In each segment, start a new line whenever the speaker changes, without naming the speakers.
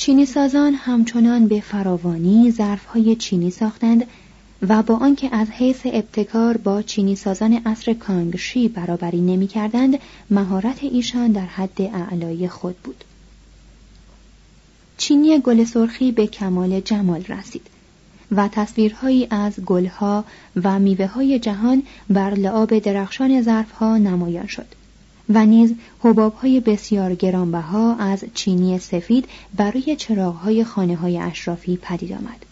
چینی سازان همچنان به فراوانی ظرفهای چینی ساختند و با آنکه از حیث ابتکار با چینی سازان عصر کانگشی برابری نمی کردند مهارت ایشان در حد اعلای خود بود. چینی گل سرخی به کمال جمال رسید و تصویرهایی از گلها و میوه های جهان بر لعاب درخشان ظرفها نمایان شد. و نیز های بسیار گرانبها از چینی سفید برای چراغهای خانه های اشرافی پدید آمد.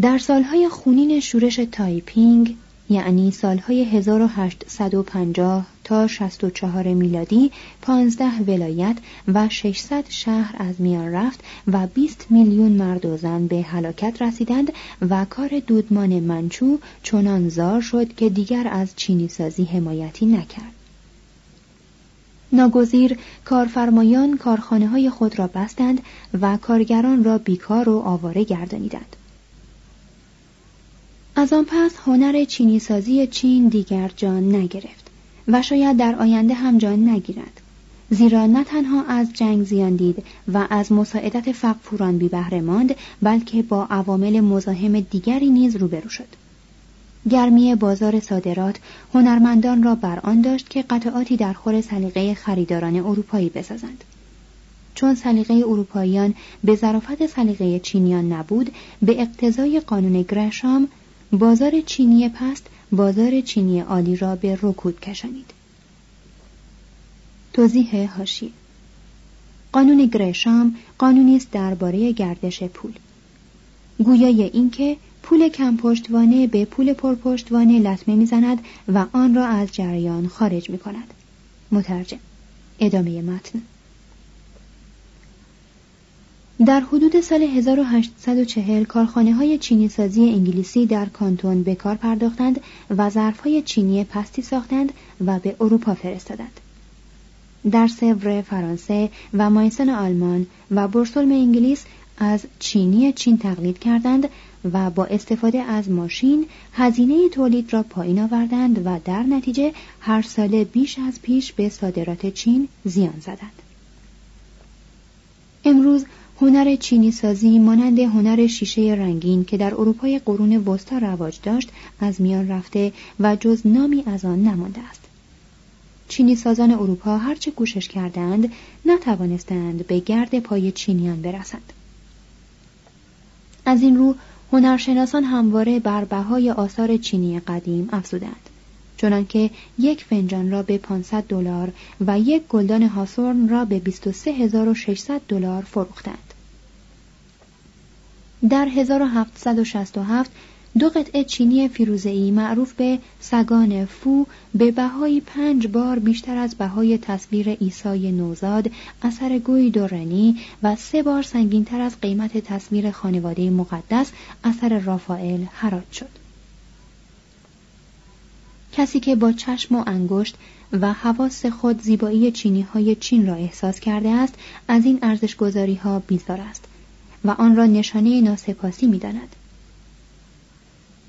در سالهای خونین شورش تایپینگ یعنی سالهای 1850 تا 64 میلادی 15 ولایت و 600 شهر از میان رفت و 20 میلیون مرد و زن به هلاکت رسیدند و کار دودمان منچو چنان زار شد که دیگر از چینی سازی حمایتی نکرد. ناگزیر کارفرمایان کارخانه های خود را بستند و کارگران را بیکار و آواره گردانیدند. از آن پس هنر چینی سازی چین دیگر جان نگرفت و شاید در آینده هم جان نگیرد. زیرا نه تنها از جنگ زیان دید و از مساعدت فقفوران بی بهره ماند بلکه با عوامل مزاحم دیگری نیز روبرو شد. گرمی بازار صادرات هنرمندان را بر آن داشت که قطعاتی در خور سلیقه خریداران اروپایی بسازند. چون سلیقه اروپاییان به ظرافت سلیقه چینیان نبود به اقتضای قانون گرشام بازار چینی پست بازار چینی عالی را به رکود کشانید. توضیح هاشی قانون گرشام قانونی است درباره گردش پول. گویای اینکه پول کم پشتوانه به پول پرپشتوانه لطمه می‌زند و آن را از جریان خارج می کند. مترجم. ادامه متن. در حدود سال 1840 کارخانه های چینی سازی انگلیسی در کانتون به کار پرداختند و ظرف های چینی پستی ساختند و به اروپا فرستادند. در سور فرانسه و مایسن آلمان و برسلم انگلیس از چینی چین تقلید کردند و با استفاده از ماشین هزینه تولید را پایین آوردند و در نتیجه هر ساله بیش از پیش به صادرات چین زیان زدند. امروز هنر چینی سازی مانند هنر شیشه رنگین که در اروپای قرون وسطا رواج داشت از میان رفته و جز نامی از آن نمانده است. چینی سازان اروپا هرچه کوشش کردند نتوانستند به گرد پای چینیان برسند. از این رو هنرشناسان همواره بر بهای آثار چینی قدیم افزودند. چنانکه یک فنجان را به 500 دلار و یک گلدان هاسورن را به 23600 دلار فروختند. در 1767 دو قطعه چینی فیروزه‌ای معروف به سگان فو به بهای پنج بار بیشتر از بهای تصویر عیسی نوزاد اثر گوی دورنی و سه بار سنگینتر از قیمت تصویر خانواده مقدس اثر رافائل حراج شد. کسی که با چشم و انگشت و حواس خود زیبایی چینی های چین را احساس کرده است از این ارزش گذاری ها بیزار است. و آن را نشانه ناسپاسی می داند.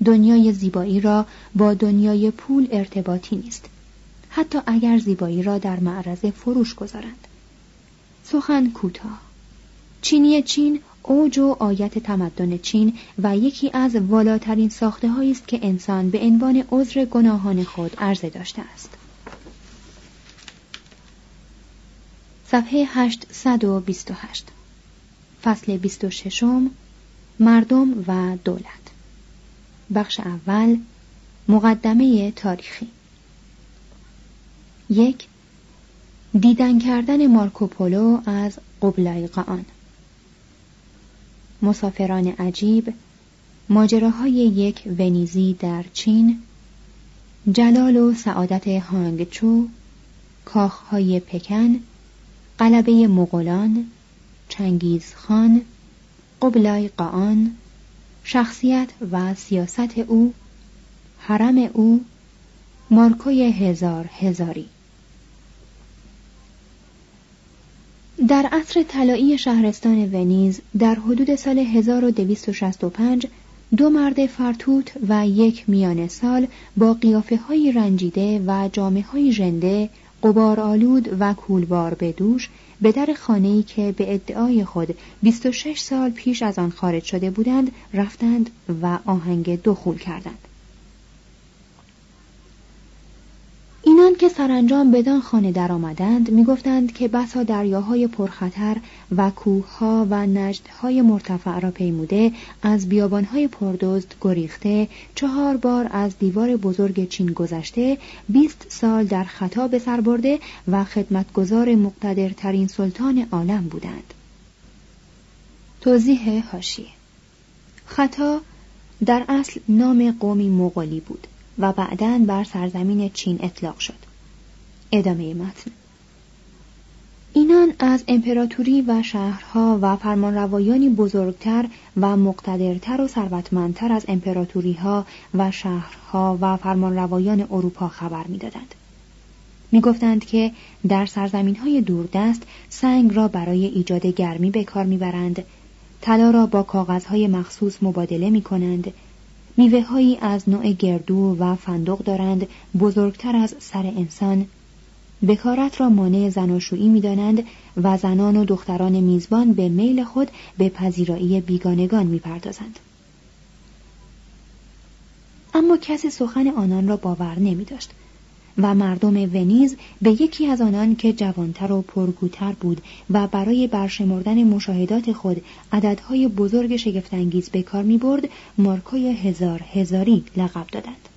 دنیای زیبایی را با دنیای پول ارتباطی نیست. حتی اگر زیبایی را در معرض فروش گذارند. سخن کوتاه. چینی چین اوج و آیت تمدن چین و یکی از والاترین ساخته است که انسان به عنوان عذر گناهان خود عرضه داشته است. صفحه 828 فصل 26 مردم و دولت. بخش اول مقدمه تاریخی. یک دیدن کردن مارکوپولو از قبلایقان مسافران عجیب ماجراهای یک ونیزی در چین جلال و سعادت هانگچو کاخهای پکن قلبه مغولان چنگیز خان قبلای قان شخصیت و سیاست او حرم او مارکوی هزار هزاری. در عصر طلایی شهرستان ونیز در حدود سال 1265 دو مرد فرتوت و یک میان سال با قیافه های رنجیده و جامعه های ژنده قبار آلود و کولبار به دوش به در خانه‌ای که به ادعای خود 26 سال پیش از آن خارج شده بودند رفتند و آهنگ دخول کردند. اینان که سرانجام بدان خانه درآمدند می‌گفتند که بسا دریاهای پرخطر و کوهها و نجدهای مرتفع را پیموده از بیابانهای پردزد گریخته چهار بار از دیوار بزرگ چین گذشته بیست سال در خطا به سر برده و خدمتگزار مقتدرترین سلطان عالم بودند. توضیح هاشیه خطا در اصل نام قومی مغولی بود. و بعدا بر سرزمین چین اطلاق شد. ادامه متن. اینان از امپراتوری و شهرها و فرمانروایانی بزرگتر و مقتدرتر و ثروتمندتر از امپراتوریها و شهرها و فرمانروایان اروپا خبر می‌دادند. می‌گفتند که در سرزمین های دوردست سنگ را برای ایجاد گرمی به کار می‌برند طلا را با کاغذهای مخصوص مبادله می کنند میوه هایی از نوع گردو و فندق دارند بزرگتر از سر انسان. بکارت را مانع زناشویی می‌دانند و زنان و دختران میزبان به میل خود به پذیرایی بیگانگان می‌پردازند. اما کسی سخن آنان را باور نمی داشت و مردم ونیز به یکی از آنان که جوانتر و پرگوتر بود و برای برشمردن مشاهدات خود عددهای بزرگ شگفتانگیز به کار می برد هزار هزاری لقب دادند.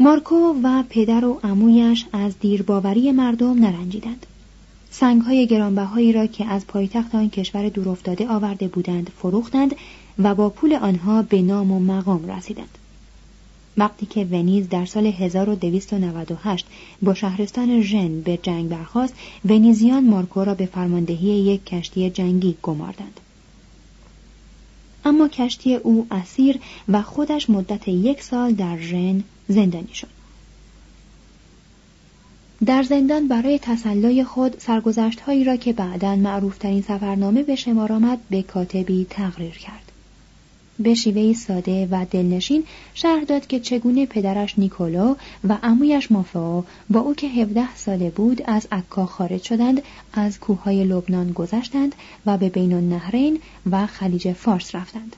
مارکو و پدر و عمویش از دیرباوری مردم نرنجیدند. سنگهای گرانبهایی را که از پایتخت آن کشور دورافتاده آورده بودند فروختند و با پول آنها به نام و مقام رسیدند. وقتی که ونیز در سال 1298 با شهرستان ژن به جنگ برخاست ونیزیان مارکو را به فرماندهی یک کشتی جنگی گماردند. اما کشتی او اسیر و خودش مدت یک سال در ژن زندانی شد. در زندان برای تسلای خود سرگذشتهایی را که بعدا معروفترین سفرنامه به شمار آمد به کاتبی تقریر کرد. به شیوهی ساده و دلنشین شرح داد که چگونه پدرش نیکولو و عمویش مافاو با او که 17 ساله بود از عکا خارج شدند از کوههای لبنان گذشتند و به بین النهرین و خلیج فارس رفتند.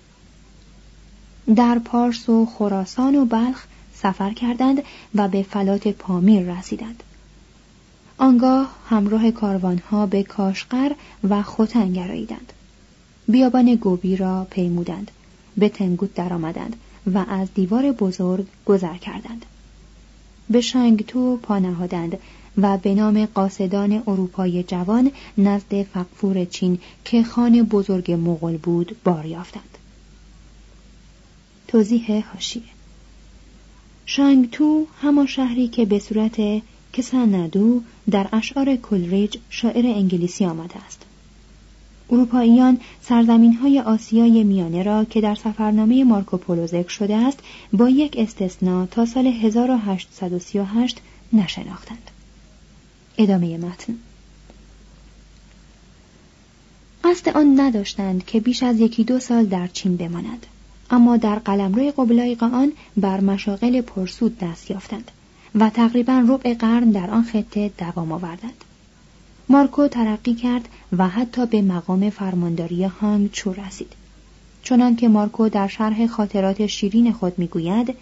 در پارس و خراسان و بلخ سفر کردند و به فلات پامیر رسیدند. آنگاه همراه کاروانها به کاشقر و خوتن گراییدند بیابان گوبی را پیمودند. به تنگوت درآمدند و از دیوار بزرگ گذر کردند. به شانگتو پا نهادند و به نام قاصدان اروپای جوان نزد فقفور چین که خان بزرگ مغول بود بار یافتند. توضیح هاشیه شانگتو همان شهری که به صورت کسندو در اشعار کلریج شاعر انگلیسی آمده است. اروپاییان سرزمین های آسیای میانه را که در سفرنامه مارکوپولو ذکر شده است با یک استثنا تا سال 1838 نشناختند. ادامه متن قصد آن نداشتند که بیش از یکی دو سال در چین بمانند اما در قلمرو قبلایق آن بر مشاغل پرسود دست یافتند و تقریبا ربع قرن در آن خطه دوام آوردند مارکو ترقی کرد و حتی به مقام فرمانداری هانگ چو رسید. چنان که مارکو در شرح خاطرات شیرین خود می‌گوید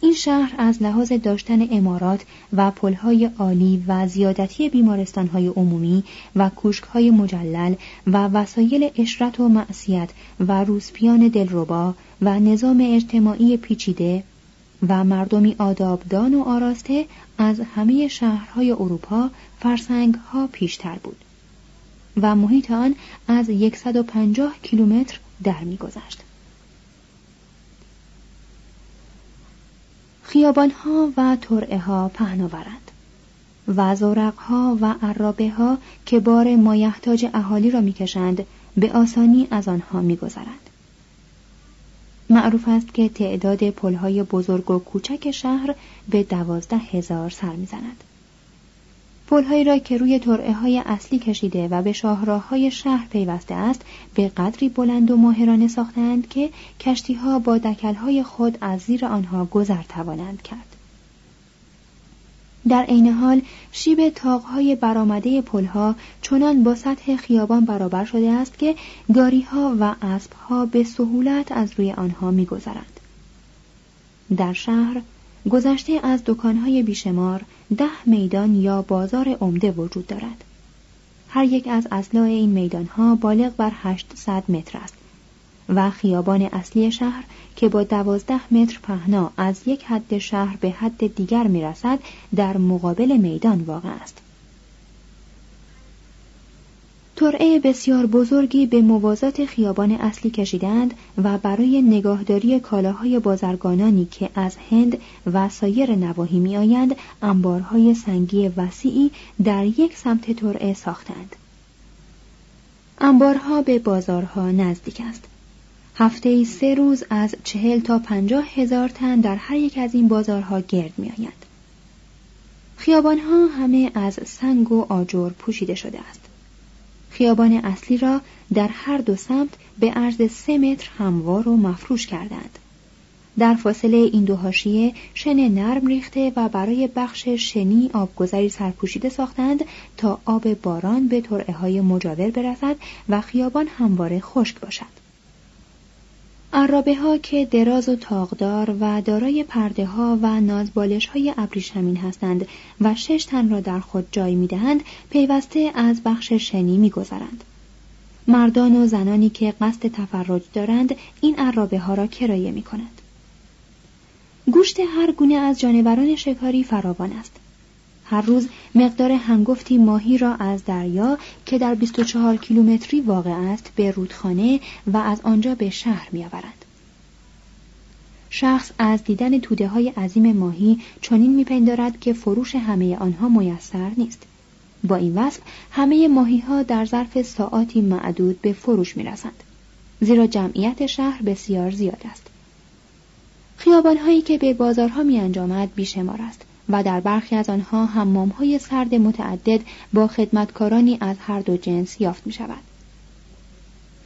این شهر از لحاظ داشتن امارات و پلهای عالی و زیادتی بیمارستانهای عمومی و کوشکهای مجلل و وسایل اشرت و معصیت و روسپیان دلربا و نظام اجتماعی پیچیده و مردمی آدابدان و آراسته از همه شهرهای اروپا فرسنگ ها پیشتر بود و محیط آن از 150 کیلومتر در میگذشت. خیابانها و ترعه ها پهناورند و ها و عرابه ها که بار مایحتاج اهالی را می‌کشند به آسانی از آنها میگذرند معروف است که تعداد پلهای بزرگ و کوچک شهر به دوازده هزار سر می‌زند پلهایی را که روی ترعه های اصلی کشیده و به شاهراه های شهر پیوسته است به قدری بلند و ماهرانه ساختند که کشتی ها با دکل های خود از زیر آنها گذر توانند کرد. در عین حال شیب تاقهای برآمده پلها چنان با سطح خیابان برابر شده است که گاریها و اسبها به سهولت از روی آنها میگذرند. در شهر گذشته از دکانهای بیشمار ده میدان یا بازار عمده وجود دارد. هر یک از اصلاع این میدانها بالغ بر 800 متر است و خیابان اصلی شهر که با دوازده متر پهنا از یک حد شهر به حد دیگر می رسد در مقابل میدان واقع است. ترعه بسیار بزرگی به موازات خیابان اصلی کشیدند و برای نگاهداری کالاهای بازرگانانی که از هند و سایر نواحی میآیند انبارهای سنگی وسیعی در یک سمت ترعه ساختند انبارها به بازارها نزدیک است هفته سه روز از چهل تا پنجاه هزار تن در هر یک از این بازارها گرد میآیند خیابانها همه از سنگ و آجر پوشیده شده است خیابان اصلی را در هر دو سمت به عرض سه متر هموار و مفروش کردند. در فاصله این دو حاشیه شن نرم ریخته و برای بخش شنی آبگذری سرپوشیده ساختند تا آب باران به ترعه های مجاور برسد و خیابان همواره خشک باشد. عرابه ها که دراز و تاغدار و دارای پرده ها و نازبالش های ابریشمین هستند و شش تن را در خود جای می دهند پیوسته از بخش شنی می گذارند. مردان و زنانی که قصد تفرج دارند این عرابه ها را کرایه می کنند. گوشت هر گونه از جانوران شکاری فراوان است. هر روز مقدار هنگفتی ماهی را از دریا که در 24 کیلومتری واقع است به رودخانه و از آنجا به شهر میآورند. شخص از دیدن توده های عظیم ماهی چنین میپندارد که فروش همه آنها میسر نیست. با این وصف همه ماهی ها در ظرف ساعاتی معدود به فروش می رسند. زیرا جمعیت شهر بسیار زیاد است. خیابان هایی که به بازارها می انجامد بیشمار است و در برخی از آنها حمام های سرد متعدد با خدمتکارانی از هر دو جنس یافت می شود.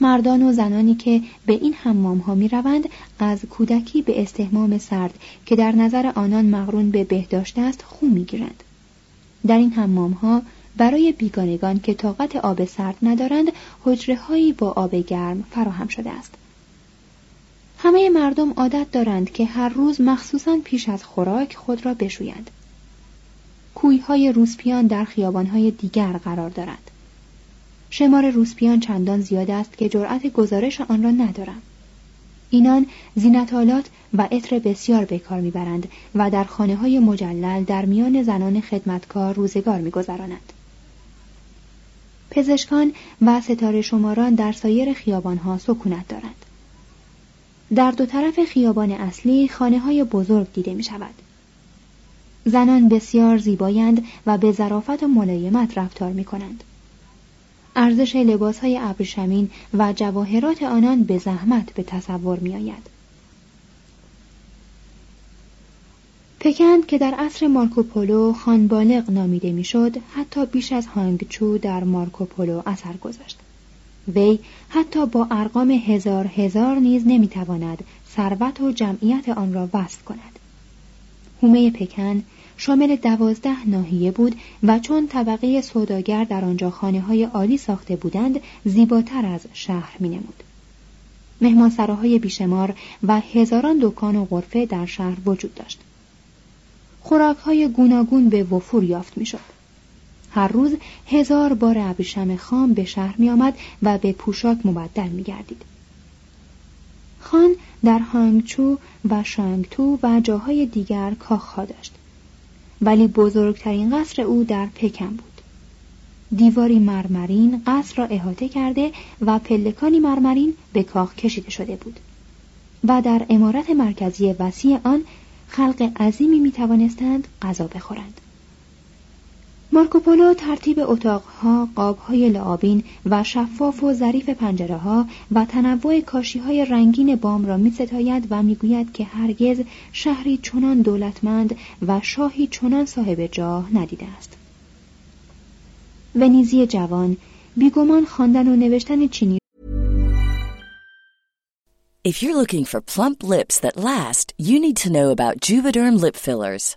مردان و زنانی که به این حمام ها می روند از کودکی به استحمام سرد که در نظر آنان مغرون به بهداشت است خو می گیرند. در این حمام ها برای بیگانگان که طاقت آب سرد ندارند حجره هایی با آب گرم فراهم شده است. همه مردم عادت دارند که هر روز مخصوصا پیش از خوراک خود را بشویند. های روسپیان در های دیگر قرار دارند. شمار روسپیان چندان زیاد است که جرأت گزارش آن را ندارم. اینان زینتالات و عطر بسیار به کار می‌برند و در خانه های مجلل در میان زنان خدمتکار روزگار میگذرانند. پزشکان و ستاره شماران در سایر خیابانها سکونت دارند. در دو طرف خیابان اصلی خانه های بزرگ دیده می شود. زنان بسیار زیبایند و به ظرافت و ملایمت رفتار می کنند. ارزش لباسهای ابریشمین و جواهرات آنان به زحمت به تصور می آید. پکند که در عصر مارکوپولو خان بالغ نامیده می‌شد حتی بیش از هانگچو در مارکوپولو اثر گذاشت وی حتی با ارقام هزار هزار نیز نمی‌تواند ثروت و جمعیت آن را وصف کند هومه پکن شامل دوازده ناحیه بود و چون طبقه سوداگر در آنجا خانه های عالی ساخته بودند زیباتر از شهر می نمود. مهمانسراهای بیشمار و هزاران دکان و غرفه در شهر وجود داشت. خوراک های گوناگون به وفور یافت می شد. هر روز هزار بار ابریشم خام به شهر می آمد و به پوشاک مبدل می گردید. خان در هانگچو و شانگتو و جاهای دیگر کاخها داشت. ولی بزرگترین قصر او در پکن بود. دیواری مرمرین قصر را احاطه کرده و پلکانی مرمرین به کاخ کشیده شده بود. و در امارت مرکزی وسیع آن خلق عظیمی می توانستند غذا بخورند. مارکوپولو ترتیب اتاقها، قابهای لعابین و شفاف و ظریف پنجره ها و تنوع کاشی های رنگین بام را می ستاید و می گوید که هرگز شهری چنان دولتمند و شاهی چنان صاحب جاه ندیده است. ونیزی جوان بیگمان خواندن و نوشتن چینی
If you're looking for plump lips that last, you need to know about Juvederm lip fillers.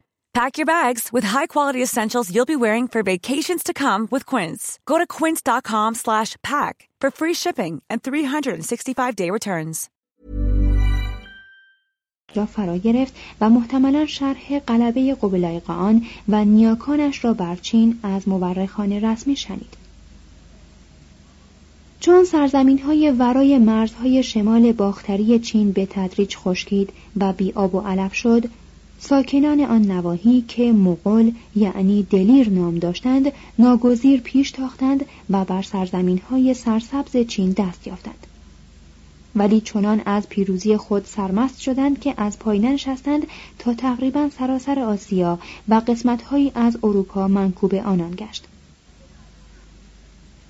Pack your bags with high-quality essentials you'll be wearing for vacations to come with Quince. Go to quince.com slash pack for free shipping and 365-day returns.
را فرا گرفت و محتملا شرح قلبه قبلای آن و نیاکانش را بر چین از مورخان رسمی شنید. چون سرزمین های ورای مرزهای شمال باختری چین به تدریج خشکید و بی آب و علف شد، ساکنان آن نواحی که مغول یعنی دلیر نام داشتند ناگزیر پیش تاختند و بر سرزمین های سرسبز چین دست یافتند. ولی چنان از پیروزی خود سرمست شدند که از پایین نشستند تا تقریبا سراسر آسیا و قسمتهایی از اروپا منکوب آنان گشت.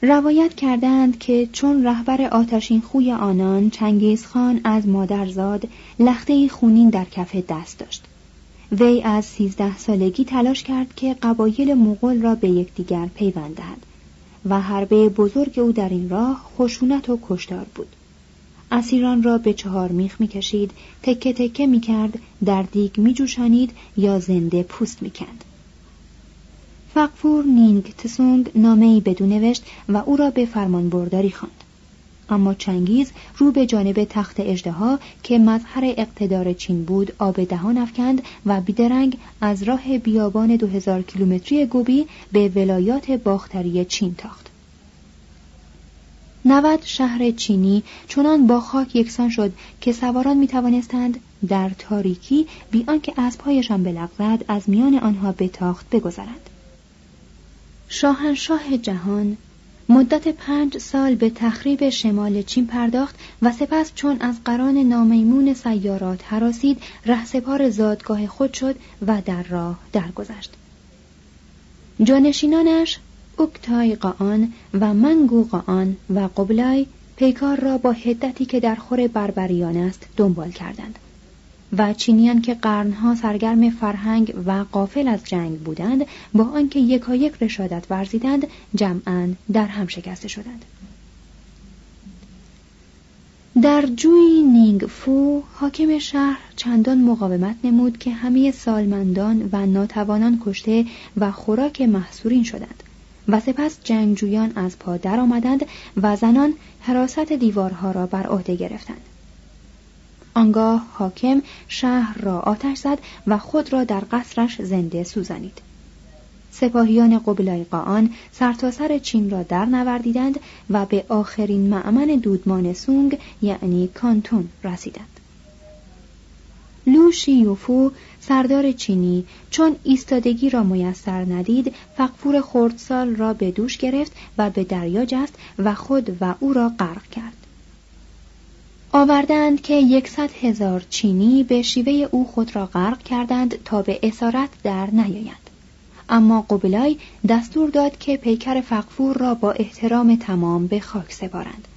روایت کردند که چون رهبر آتشین خوی آنان چنگیزخان از مادرزاد لخته خونین در کف دست داشت. وی از سیزده سالگی تلاش کرد که قبایل مغول را به یکدیگر پیوند دهد و حربه بزرگ او در این راه خشونت و کشتار بود. اسیران را به چهار میخ می‌کشید تکه تکه می‌کرد در دیگ میجوشانید یا زنده پوست می‌کند. فقفور نینگ تسونگ نامهای بدو نوشت و او را به فرمان برداری خواند. اما چنگیز رو به جانب تخت اجدها که مظهر اقتدار چین بود آب دهان افکند و بیدرنگ از راه بیابان دو هزار کیلومتری گوبی به ولایات باختری چین تاخت. نود شهر چینی چنان با خاک یکسان شد که سواران می توانستند در تاریکی بی آنکه اسبهایشان بلغزد از میان آنها به تاخت بگذرند. شاهنشاه جهان مدت پنج سال به تخریب شمال چین پرداخت و سپس چون از قران نامیمون سیارات حراسید رهسپار زادگاه خود شد و در راه درگذشت. جانشینانش اکتای قان و منگو قان و قبلای پیکار را با هدتی که در خور بربریان است دنبال کردند. و چینیان که قرنها سرگرم فرهنگ و قافل از جنگ بودند با آنکه یکایک رشادت ورزیدند جمعا در هم شکسته شدند. در جوی نینگ فو حاکم شهر چندان مقاومت نمود که همه سالمندان و ناتوانان کشته و خوراک محصورین شدند و سپس جنگجویان از پا درآمدند و زنان حراست دیوارها را بر عهده گرفتند. آنگاه حاکم شهر را آتش زد و خود را در قصرش زنده سوزانید. سپاهیان قبلای قان سرتاسر چین را در نوردیدند و به آخرین معمن دودمان سونگ یعنی کانتون رسیدند. لو شیوفو سردار چینی چون ایستادگی را میسر ندید فقفور خردسال را به دوش گرفت و به دریا جست و خود و او را غرق کرد. آوردند که یکصد هزار چینی به شیوه او خود را غرق کردند تا به اسارت در نیایند. اما قبلای دستور داد که پیکر فقفور را با احترام تمام به خاک سپارند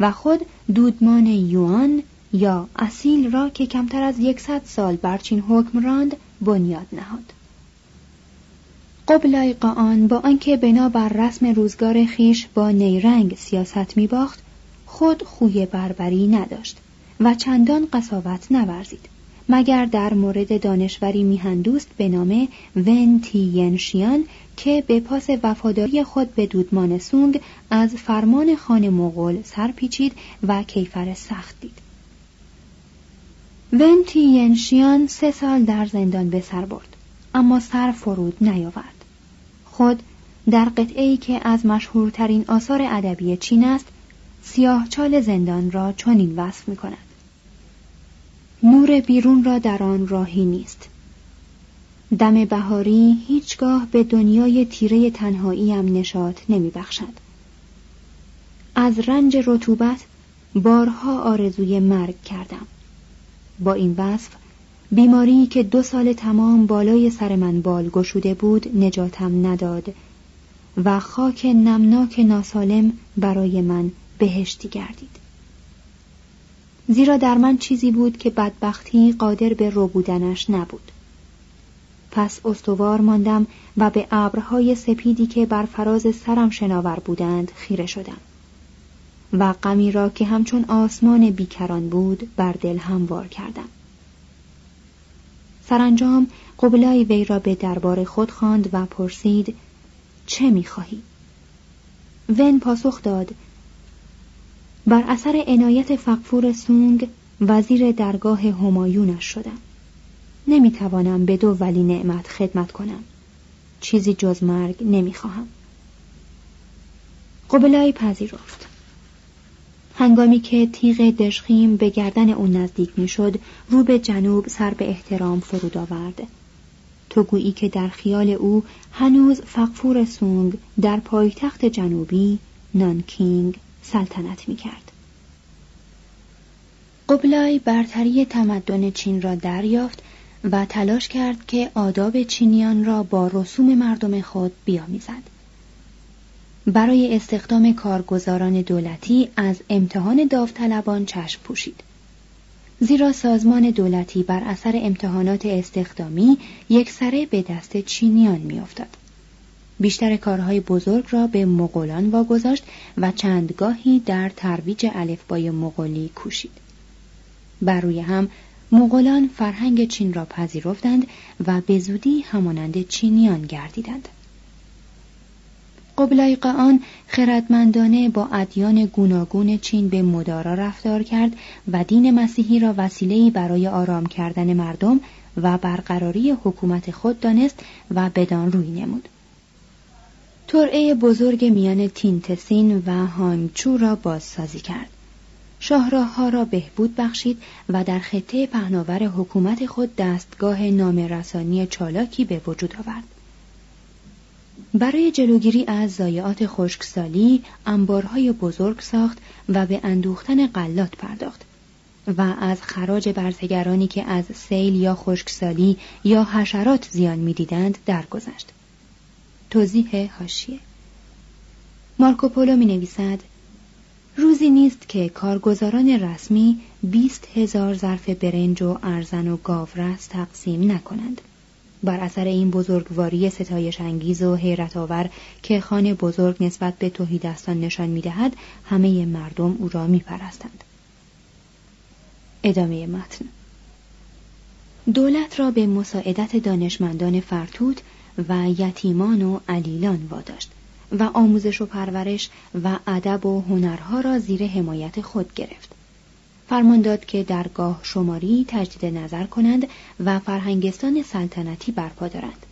و خود دودمان یوان یا اصیل را که کمتر از یکصد سال بر چین حکم راند بنیاد نهاد. قبلای قان با آنکه بنا بر رسم روزگار خیش با نیرنگ سیاست می باخت خود خوی بربری نداشت و چندان قصاوت نورزید مگر در مورد دانشوری میهندوست به نام ون تینشیان که به پاس وفاداری خود به دودمان سونگ از فرمان خان مغول سر پیچید و کیفر سخت دید. ون تینشیان سه سال در زندان به سر برد اما سر فرود نیاورد. خود در قطعه که از مشهورترین آثار ادبی چین است سیاه چال زندان را چنین وصف می کند. نور بیرون را در آن راهی نیست. دم بهاری هیچگاه به دنیای تیره تنهاییم نشاط نمی بخشد. از رنج رطوبت بارها آرزوی مرگ کردم. با این وصف بیماری که دو سال تمام بالای سر من بال گشوده بود نجاتم نداد و خاک نمناک ناسالم برای من بهشتی گردید. زیرا در من چیزی بود که بدبختی قادر به رو بودنش نبود. پس استوار ماندم و به ابرهای سپیدی که بر فراز سرم شناور بودند خیره شدم. و غمی را که همچون آسمان بیکران بود بر دل هموار کردم. سرانجام قبلای وی را به دربار خود خواند و پرسید چه می‌خواهی؟ ون پاسخ داد بر اثر عنایت فقفور سونگ وزیر درگاه همایونش شدم. نمی‌توانم به دو ولی نعمت خدمت کنم. چیزی جز مرگ نمی‌خواهم. قبلای پذیرفت. هنگامی که تیغ دشخیم به گردن او نزدیک می‌شد رو به جنوب سر به احترام فرود آورد. تو گویی که در خیال او هنوز فقفور سونگ در پایتخت جنوبی نانکینگ سلطنت می کرد. قبلای برتری تمدن چین را دریافت و تلاش کرد که آداب چینیان را با رسوم مردم خود بیامیزد. برای استخدام کارگزاران دولتی از امتحان داوطلبان چشم پوشید. زیرا سازمان دولتی بر اثر امتحانات استخدامی یک سره به دست چینیان میافتاد. بیشتر کارهای بزرگ را به مغولان واگذاشت و چندگاهی در ترویج الفبای مغولی کوشید. بر روی هم مغولان فرهنگ چین را پذیرفتند و به زودی همانند چینیان گردیدند. قبلای آن خردمندانه با ادیان گوناگون چین به مدارا رفتار کرد و دین مسیحی را وسیله‌ای برای آرام کردن مردم و برقراری حکومت خود دانست و بدان روی نمود. ترعه بزرگ میان تینتسین و هانگچو را بازسازی کرد. شاهراه ها را بهبود بخشید و در خطه پهناور حکومت خود دستگاه نامرسانی چالاکی به وجود آورد. برای جلوگیری از ضایعات خشکسالی انبارهای بزرگ ساخت و به اندوختن غلات پرداخت و از خراج برتگرانی که از سیل یا خشکسالی یا حشرات زیان می‌دیدند درگذشت توضیح هاشیه مارکوپولو می نویسد روزی نیست که کارگزاران رسمی بیست هزار ظرف برنج و ارزن و گاورس تقسیم نکنند. بر اثر این بزرگواری ستایش انگیز و حیرت آور که خانه بزرگ نسبت به توهیدستان نشان می‌دهد همه مردم او را میپرستند. ادامه متن. دولت را به مساعدت دانشمندان فرتوت و یتیمان و علیلان واداشت و آموزش و پرورش و ادب و هنرها را زیر حمایت خود گرفت فرمان داد که درگاه شماری تجدید نظر کنند و فرهنگستان سلطنتی برپا دارند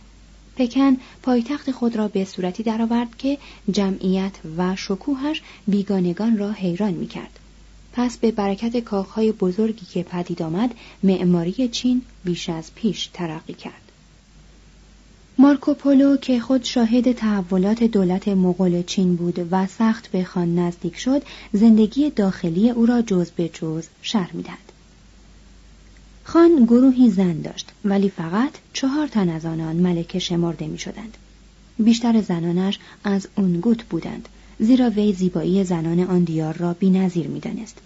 پکن پایتخت خود را به صورتی درآورد که جمعیت و شکوهش بیگانگان را حیران می کرد. پس به برکت کاخهای بزرگی که پدید آمد معماری چین بیش از پیش ترقی کرد. مارکوپولو که خود شاهد تحولات دولت مغول چین بود و سخت به خان نزدیک شد زندگی داخلی او را جز به جز شر می‌دهد خان گروهی زن داشت ولی فقط چهار تن از آنان ملکه شمرده می شدند. بیشتر زنانش از اونگوت بودند زیرا وی زیبایی زنان آن دیار را بی نظیر می دانست.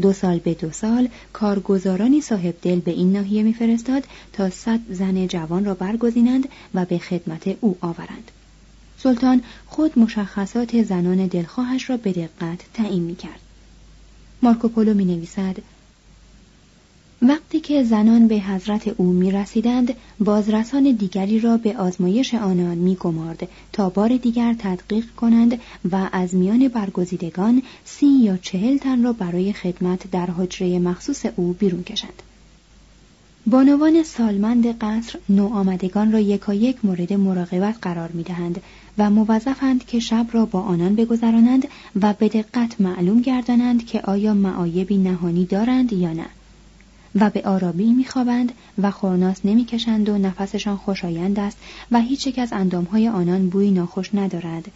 دو سال به دو سال کارگزارانی صاحب دل به این ناحیه میفرستاد تا صد زن جوان را برگزینند و به خدمت او آورند سلطان خود مشخصات زنان دلخواهش را به دقت تعیین می کرد. مارکوپولو می نویسد وقتی که زنان به حضرت او می رسیدند بازرسان دیگری را به آزمایش آنان می گمارد تا بار دیگر تدقیق کنند و از میان برگزیدگان سی یا چهل تن را برای خدمت در حجره مخصوص او بیرون کشند. بانوان سالمند قصر نوآمدگان را یکایک مورد مراقبت قرار می دهند و موظفند که شب را با آنان بگذرانند و به دقت معلوم گردانند که آیا معایبی نهانی دارند یا نه. و به آرامی میخوابند و خورناس نمی‌کشند و نفسشان خوشایند است و هیچ یک از اندامهای آنان بوی ناخوش ندارد.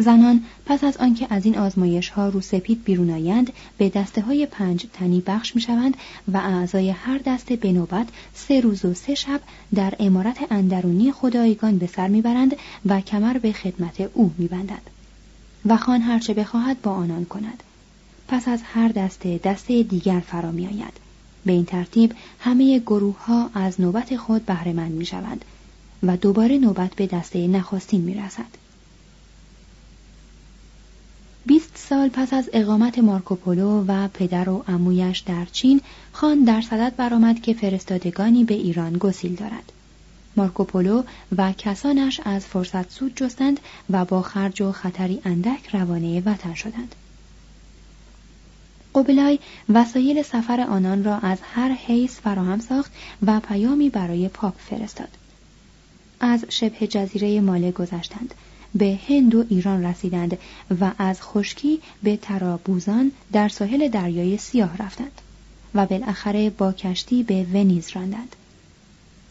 زنان پس از آنکه از این آزمایش ها رو سپید بیرون آیند به دسته های پنج تنی بخش می شوند و اعضای هر دسته به نوبت سه روز و سه شب در امارت اندرونی خدایگان به سر می‌برند و کمر به خدمت او میبندند و خان هرچه بخواهد با آنان کند. پس از هر دسته دسته دیگر فرا می آید به این ترتیب همه گروه ها از نوبت خود بهرهمند می شوند و دوباره نوبت به دسته نخستین می رسد. بیست سال پس از اقامت مارکوپولو و پدر و امویش در چین خان در صدد برآمد که فرستادگانی به ایران گسیل دارد مارکوپولو و کسانش از فرصت سود جستند و با خرج و خطری اندک روانه وطن شدند قبلای وسایل سفر آنان را از هر حیث فراهم ساخت و پیامی برای پاپ فرستاد. از شبه جزیره ماله گذشتند. به هند و ایران رسیدند و از خشکی به ترابوزان در ساحل دریای سیاه رفتند و بالاخره با کشتی به ونیز راندند.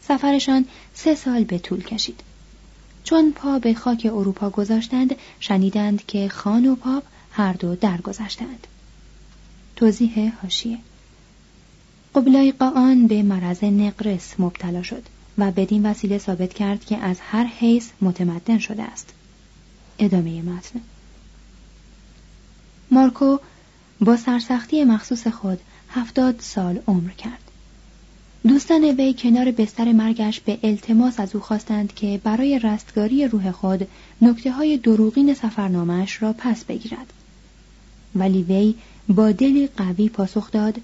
سفرشان سه سال به طول کشید. چون پا به خاک اروپا گذاشتند شنیدند که خان و پاپ هر دو درگذشتند. توضیح هاشیه قبلای قان به مرض نقرس مبتلا شد و بدین وسیله ثابت کرد که از هر حیث متمدن شده است. ادامه متن. مارکو با سرسختی مخصوص خود هفتاد سال عمر کرد. دوستان وی کنار بستر مرگش به التماس از او خواستند که برای رستگاری روح خود نکته های دروغین سفرنامهش را پس بگیرد. ولی وی با دلی قوی پاسخ داد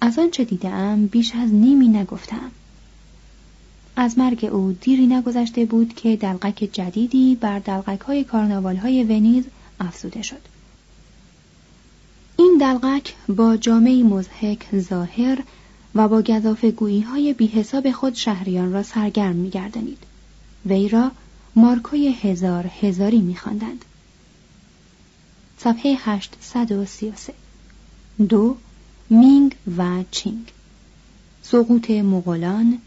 از آنچه دیدم بیش از نیمی نگفتم از مرگ او دیری نگذشته بود که دلقک جدیدی بر دلقک های کارناوال های ونیز افزوده شد این دلقک با جامه‌ای مضحک ظاهر و با گزاف گویی های بی حساب خود شهریان را سرگرم می گردانید. وی را مارکوی هزار هزاری می خواندند. صفحه 833 دو مینگ و چینگ. سقوط مغولان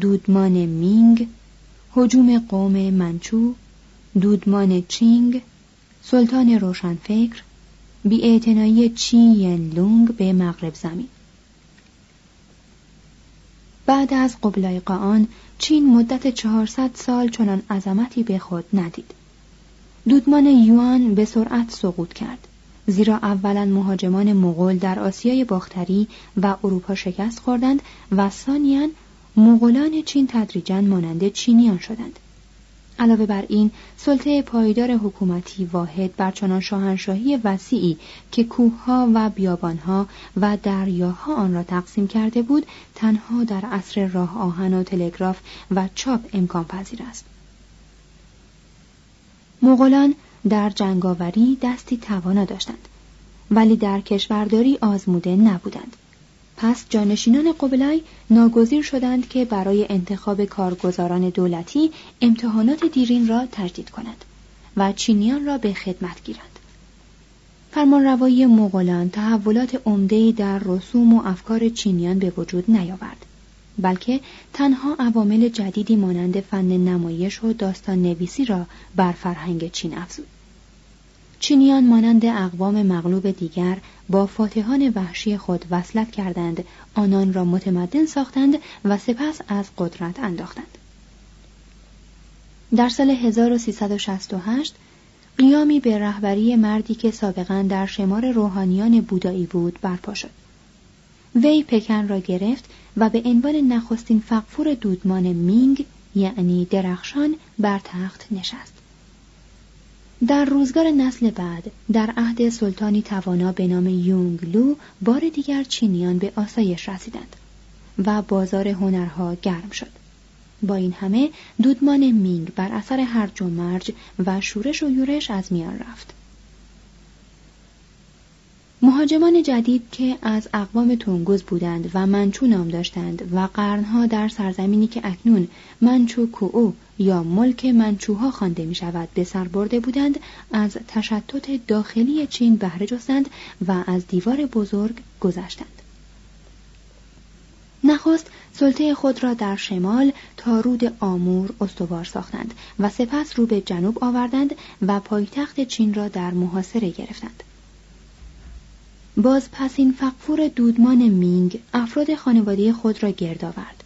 دودمان مینگ هجوم قوم منچو دودمان چینگ سلطان روشنفکر بیاعتنایی چی ین لونگ به مغرب زمین. بعد از قبلای قان چین مدت 400 سال چنان عظمتی به خود ندید. دودمان یوان به سرعت سقوط کرد. زیرا اولا مهاجمان مغول در آسیای باختری و اروپا شکست خوردند و ثانیا مغولان چین تدریجا مانند چینیان شدند. علاوه بر این سلطه پایدار حکومتی واحد بر چنان شاهنشاهی وسیعی که کوهها و بیابانها و دریاها آن را تقسیم کرده بود تنها در عصر راه آهن و تلگراف و چاپ امکان پذیر است. مغولان در جنگاوری دستی توانا داشتند ولی در کشورداری آزموده نبودند. پس جانشینان قبلای ناگزیر شدند که برای انتخاب کارگزاران دولتی امتحانات دیرین را تجدید کنند و چینیان را به خدمت گیرند. فرمانروایی مغولان تحولات عمدهای در رسوم و افکار چینیان به وجود نیاورد. بلکه تنها عوامل جدیدی مانند فن نمایش و داستان نویسی را بر فرهنگ چین افزود. چینیان مانند اقوام مغلوب دیگر با فاتحان وحشی خود وصلت کردند. آنان را متمدن ساختند و سپس از قدرت انداختند. در سال 1368 قیامی به رهبری مردی که سابقا در شمار روحانیان بودایی بود برپا شد. وی پکن را گرفت و به عنوان نخستین فقفور دودمان مینگ یعنی درخشان بر تخت نشست. در روزگار نسل بعد در عهد سلطانی توانا به نام یونگ لو بار دیگر چینیان به آسایش رسیدند و بازار هنرها گرم شد. با این همه دودمان مینگ بر اثر هرج و مرج و شورش و یورش از میان رفت. مهاجمان جدید که از اقوام تونگوز بودند و منچو نام داشتند و قرنها در سرزمینی که اکنون منچو کوو یا ملک منچوها خوانده می شود به سر برده بودند از تشتت داخلی چین بهره جستند و از دیوار بزرگ گذشتند. نخست سلطه خود را در شمال تا رود آمور استوار ساختند و سپس رو به جنوب آوردند و پایتخت چین را در محاصره گرفتند. باز پس این فقفور دودمان مینگ افراد خانواده خود را گرد آورد.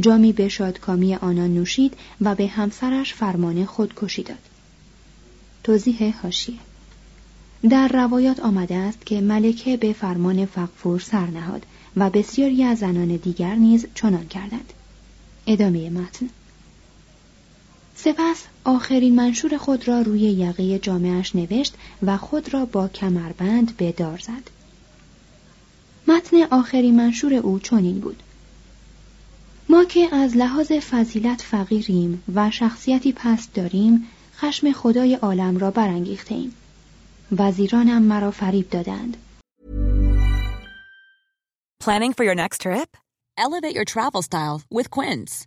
جامی به شادکامی آنان نوشید و به همسرش فرمان خودکشی داد. توضیح هاشیه در روایات آمده است که ملکه به فرمان فقفور سر نهاد و بسیاری از زنان دیگر نیز چنان کردند. ادامه متن. سپس آخرین منشور خود را روی یقه جامعش نوشت و خود را با کمربند به دار زد متن آخرین منشور او چنین بود ما که از لحاظ فضیلت فقیریم و شخصیتی پست داریم خشم خدای عالم را برانگیخته ایم وزیرانم مرا فریب دادند
Planning for your next trip? Elevate your travel style with Quince.